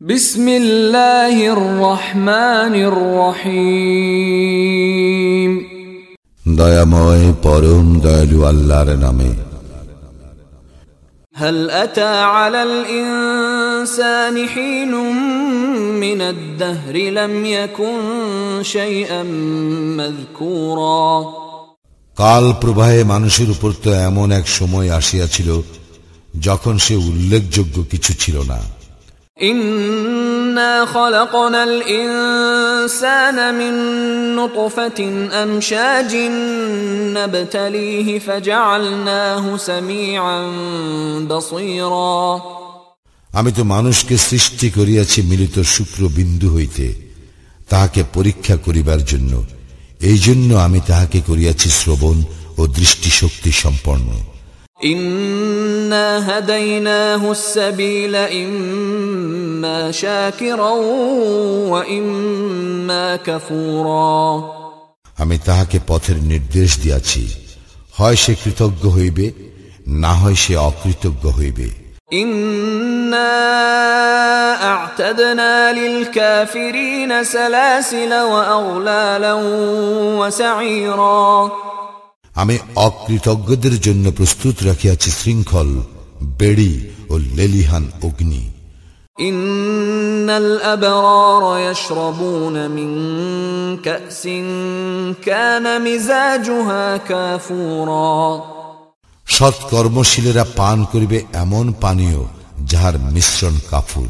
بسم الله الرحمن الرحيم দয়াময় পরম দয়ালু আল্লাহর নামে هل أتى على الإنسان حين من الدهر لم يكن شيئا مذكورا কাল প্রবাহে মানুষের উপর তো এমন এক সময় আসিয়াছিল যখন সে উল্লেখযোগ্য কিছু ছিল না إنا خلقنا الإنسان من نطفة أمشاج نبتليه فجعلناه سميعا بصيرا আমি তো মানুষকে সৃষ্টি করিয়াছি মিলিত শুক্র বিন্দু হইতে তাহাকে পরীক্ষা করিবার জন্য এই জন্য আমি তাহাকে করিয়াছি শ্রবণ ও দৃষ্টিশক্তি সম্পন্ন إنا هديناه السبيل إما شاكرا وإما كفورا আমি তাহাকে পথের নির্দেশ দিয়াছি হয় সে কৃতজ্ঞ হইবে না হয় সে অকৃতজ্ঞ হইবে إنا أعتدنا للكافرين سلاسل وأغلالا وسعيرا আমি অকৃতজ্ঞদের জন্য প্রস্তুত রাখিয়াছি শৃঙ্খল বেড়ি ও লেলিহান অগ্নি إن الأبرار يشربون من كأس كان مزاجها كافورا সৎকর্মশীলেরা পান করিবে এমন পানীয় যাহার মিশ্রণ কাফুর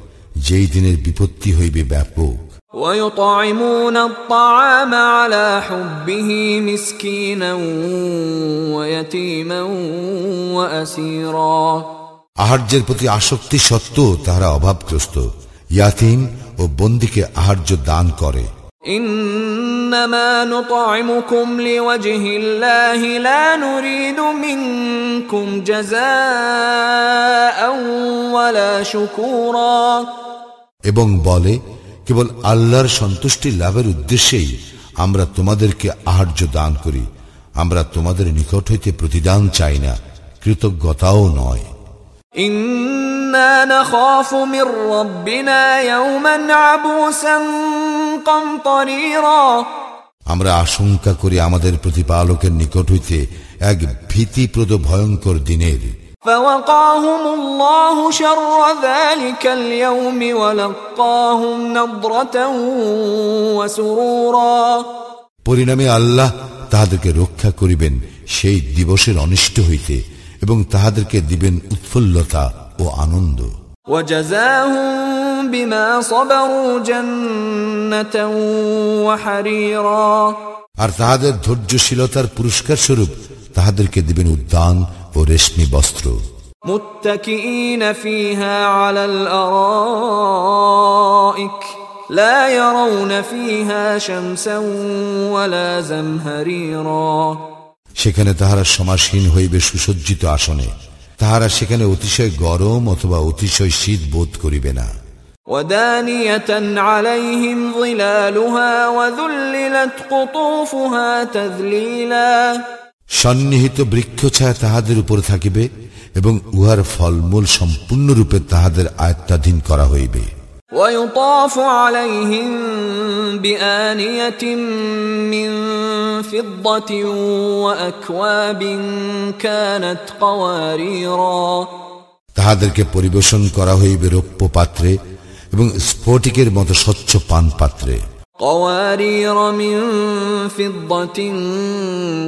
যেই দিনের বিপত্তি হইবে ব্যাপক ويطعمون الطعام على حبه مسكينا ويتيما واسيرا আহার্যের প্রতি আসক্তি সত্ত্বেও তাহারা অভাবগ্রস্ত ইয়াতিম ও বন্দিকে আহার্য দান করে انما نطعمكم لوجه الله لا نريد منكم جزاء ولا شكورا এবং বলে কেবল আল্লাহর সন্তুষ্টি লাভের উদ্দেশ্যেই আমরা তোমাদেরকে আহার্য দান করি আমরা তোমাদের নিকট হইতে প্রতিদান চাই না কৃতজ্ঞতাও নয় إنا نخاف من ربنا يوما عبوسا قمطريرا আমরা আশঙ্কা করি আমাদের প্রতিপালকের নিকট হইতে এক ভীতিপ্রদ ভয়ঙ্কর দিনের فوقاهم الله شر ذلك اليوم ولقاهم نضرة وسرورا পরিণামে আল্লাহ তাহাদেরকে রক্ষা করিবেন সেই দিবসের অনিষ্ট হইতে এবং তাহাদেরকে দিবেন উৎফুল্লতা ও আনন্দ وجزاهم بما صبروا جنة وحريرا আর তাহাদের ধৈর্যশীলতার পুরস্কার স্বরূপ তাহাদেরকে দিবেন উদ্যান ও রেশমি বস্ত্র متكئين فيها على الارائك لا يرون فيها شمسا ولا زمهريرا সেখানে তাহারা সমাসীন হইবে সুসজ্জিত আসনে তাহারা সেখানে অতিশয় গরম অথবা অতিশয় শীত বোধ করিবে না ودانية عليهم ظلالها وذللت قطوفها تذليلا সন্নিহিত বৃক্ষছায়া তাহাদের উপর থাকিবে এবং উহার ফলমূল সম্পূর্ণরূপে তাহাদের আয়ত্তাধীন করা হইবে ويطاف عليهم بآنية من فضة وأكواب كانت قواريرا তাহাদেরকে পরিবেশন করা হইবে রৌপ্য পাত্রে এবং স্ফটিকের মতো স্বচ্ছ পান পাত্রে قوارير من فضة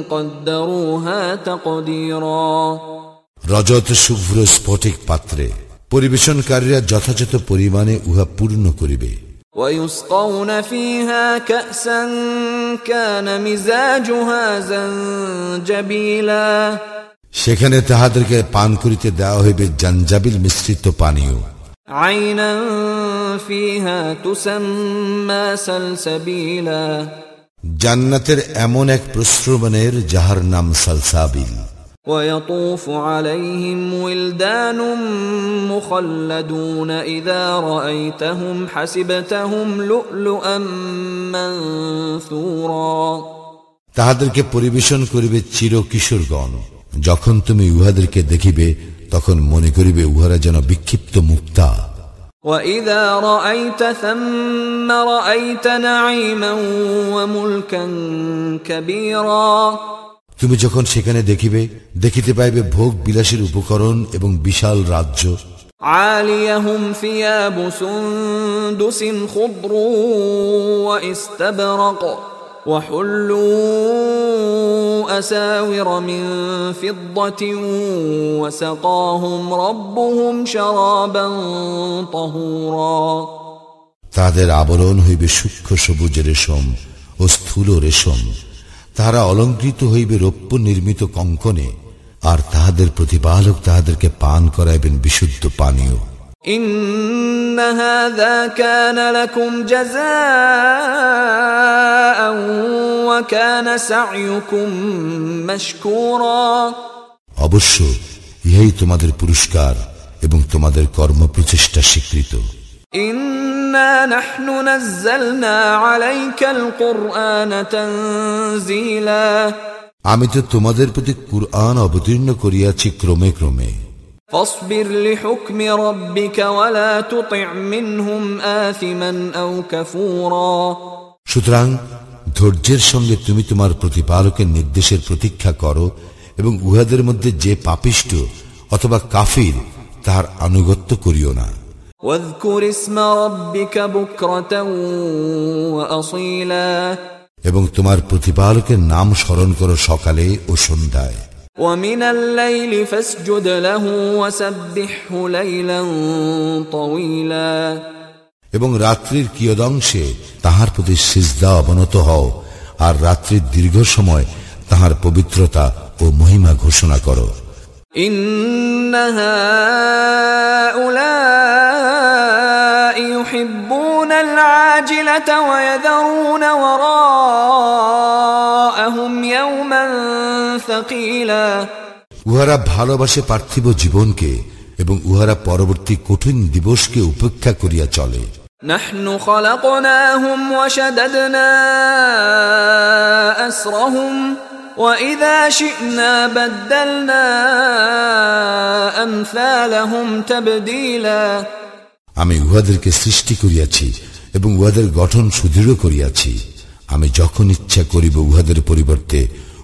قدروها تقديرا রজত শুভ্র স্ফটিক পাত্রে পরিবেশনকারীরা যথাযথ পরিমাণে উহা পূর্ণ করিবে ويسقون فيها كأسا كان مزاجها زنجبيلا সেখানে তাহাদেরকে পান করিতে দেওয়া হইবে জাঞ্জাবিল মিশ্রিত পানীয় عينا فيها تسمى سلسبيلا জান্নাতের এমন এক প্রশ্রবণের যাহার নাম সালসাবিল ويطوف عليهم ولدان مخلدون إذا رأيتهم حسبتهم لؤلؤا منثورا তাহাদেরকে পরিবেশন করিবে চির কিশোরগণ যখন তুমি উহাদেরকে দেখিবে তখন মনে করিবে উহারা যেন বিক্ষিপ্ত মুক্তা وإذا رأيت ثم رأيت نعيما وملكا كبيرا তুমি যখন সেখানে দেখিবে দেখিতে পাইবে ভোগ বিলাসের উপকরণ এবং বিশাল রাজ্য عاليهم ثياب سندس خضر واستبرق وحلوا أساور من فضة وسقاهم ربهم شرابا طهورا তাদের আবরণ হইবে সূক্ষ্ম সবুজ রেশম ও স্থূল রেশম তাহারা অলঙ্কৃত হইবে রৌপ্য নির্মিত কঙ্কনে আর তাহাদের প্রতিপালক তাহাদেরকে পান করাইবেন বিশুদ্ধ পানীয় إن هذا كان لكم جزاء وكان سعيكم مشكورا অবশ্য ইহাই তোমাদের পুরস্কার এবং তোমাদের কর্ম প্রচেষ্টা স্বীকৃত إنا نحن نزلنا عليك القرآن تنزيلا আমি তো তোমাদের প্রতি কুরআন অবতীর্ণ করিয়াছি ক্রমে ক্রমে فاصبر لحكم ربك ولا تطع منهم آثما أو كفورا সুতরাং ধৈর্যের সঙ্গে তুমি তোমার প্রতিপালকের নির্দেশের প্রতীক্ষা করো এবং উহাদের মধ্যে যে পাপিষ্ট অথবা কাফির তাহার আনুগত্য করিও না واذكر اسم ربك بكرة وأصيلا এবং তোমার প্রতিপালকের নাম স্মরণ করো সকালে ও সন্ধ্যায় ومن الليل فاسجد له وسبحه ليلا طويلا এবং রাত্রির কিয়দংশে তাহার প্রতি সিজদা অবনত হও আর রাত্রির দীর্ঘ সময় তাহার পবিত্রতা ও মহিমা ঘোষণা করো إن هؤلاء يحبون العاجلة ويذرون وراءهم يوما ثقيلا উহারা ভালোবাসে পার্থিব জীবনকে এবং উহারা পরবর্তী কঠিন দিবসকে উপেক্ষা করিয়া চলে نحن خلقناهم وشددنا أسرهم وإذا شئنا بدلنا أمثالهم تبديلا আমি উহাদেরকে সৃষ্টি করিয়াছি এবং উহাদের গঠন সুদৃঢ় করিয়াছি আমি যখন ইচ্ছা করিব উহাদের পরিবর্তে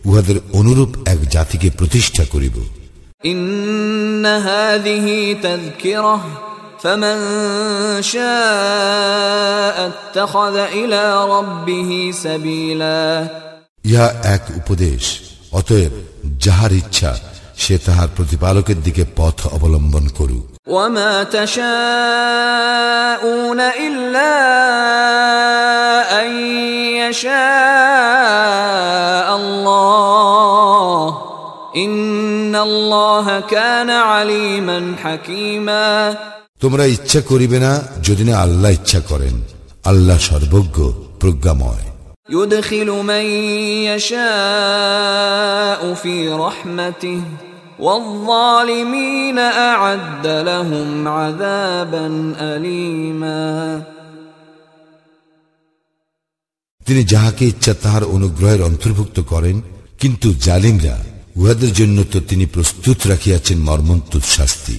উহাদের অনুরূপ এক জাতিকে প্রতিষ্ঠা করিব إن هذه تذكرة فمن شاء اتخذ إلى ربه سبيلا ইহা এক উপদেশ অতএব যাহার ইচ্ছা সে তাহার প্রতিপালকের দিকে পথ অবলম্বন করুক وما تشاءون إلا أن يشاء الله إن الله كان عليما حكيما তোমরা ইচ্ছা করিবে না যদি না আল্লাহ ইচ্ছা করেন আল্লাহ সর্বজ্ঞ প্রজ্ঞাময় يدخل من يشاء في رحمته والظالمين أعد لهم عذابا أليما তিনি যাহাকে ইচ্ছা তাহার অনুগ্রহের অন্তর্ভুক্ত করেন কিন্তু জালিমরা উহাদের জন্য তো তিনি প্রস্তুত রাখিয়াছেন মর্মন্তুদ শাস্তি